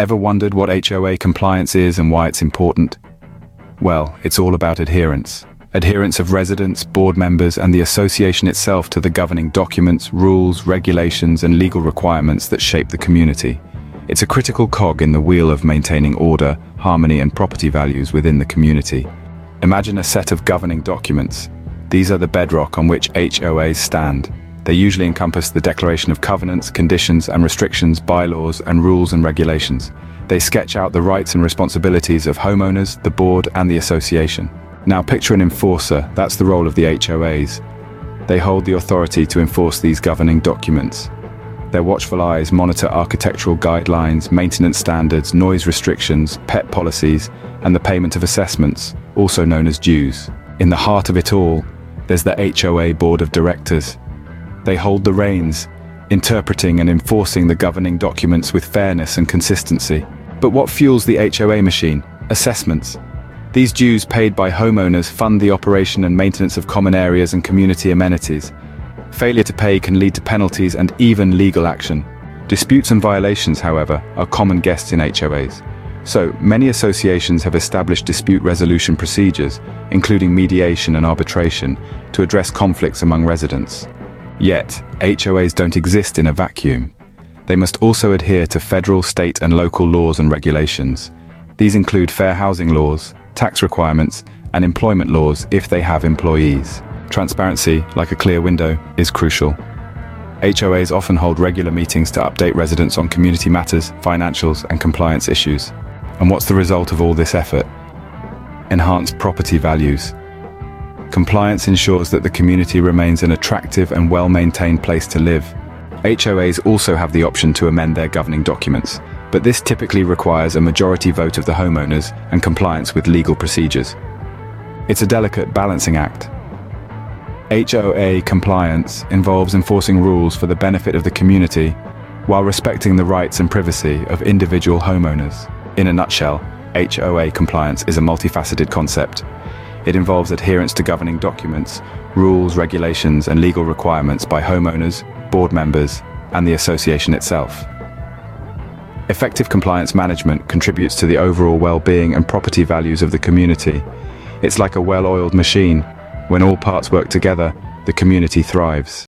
Ever wondered what HOA compliance is and why it's important? Well, it's all about adherence. Adherence of residents, board members and the association itself to the governing documents, rules, regulations and legal requirements that shape the community. It's a critical cog in the wheel of maintaining order, harmony and property values within the community. Imagine a set of governing documents. These are the bedrock on which HOAs stand. They usually encompass the declaration of covenants, conditions and restrictions, bylaws and rules and regulations. They sketch out the rights and responsibilities of homeowners, the board and the association. Now picture an enforcer, that's the role of the HOAs. They hold the authority to enforce these governing documents. Their watchful eyes monitor architectural guidelines, maintenance standards, noise restrictions, pet policies, and the payment of assessments, also known as dues. In the heart of it all, there's the HOA Board of Directors, they hold the reins, interpreting and enforcing the governing documents with fairness and consistency. But what fuels the HOA machine? Assessments. These dues paid by homeowners fund the operation and maintenance of common areas and community amenities. Failure to pay can lead to penalties and even legal action. Disputes and violations, however, are common guests in HOAs. So, many associations have established dispute resolution procedures, including mediation and arbitration, to address conflicts among residents. Yet, HOAs don't exist in a vacuum. They must also adhere to federal, state and local laws and regulations. These include fair housing laws, tax requirements, and employment laws if they have employees. Transparency, like a clear window, is crucial. HOAs often hold regular meetings to update residents on community matters, financials, and compliance issues. And what's the result of all this effort? Enhanced property values, Compliance ensures that the community remains an attractive and well-maintained place to live. HOAs also have the option to amend their governing documents, but this typically requires a majority vote of the homeowners and compliance with legal procedures. It's a delicate balancing act. HOA compliance involves enforcing rules for the benefit of the community while respecting the rights and privacy of individual homeowners. In a nutshell, HOA compliance is a multifaceted concept it involves adherence to governing documents, rules, regulations and legal requirements by homeowners, board members and the association itself. Effective compliance management contributes to the overall well-being and property values of the community. It's like a well-oiled machine. When all parts work together, the community thrives.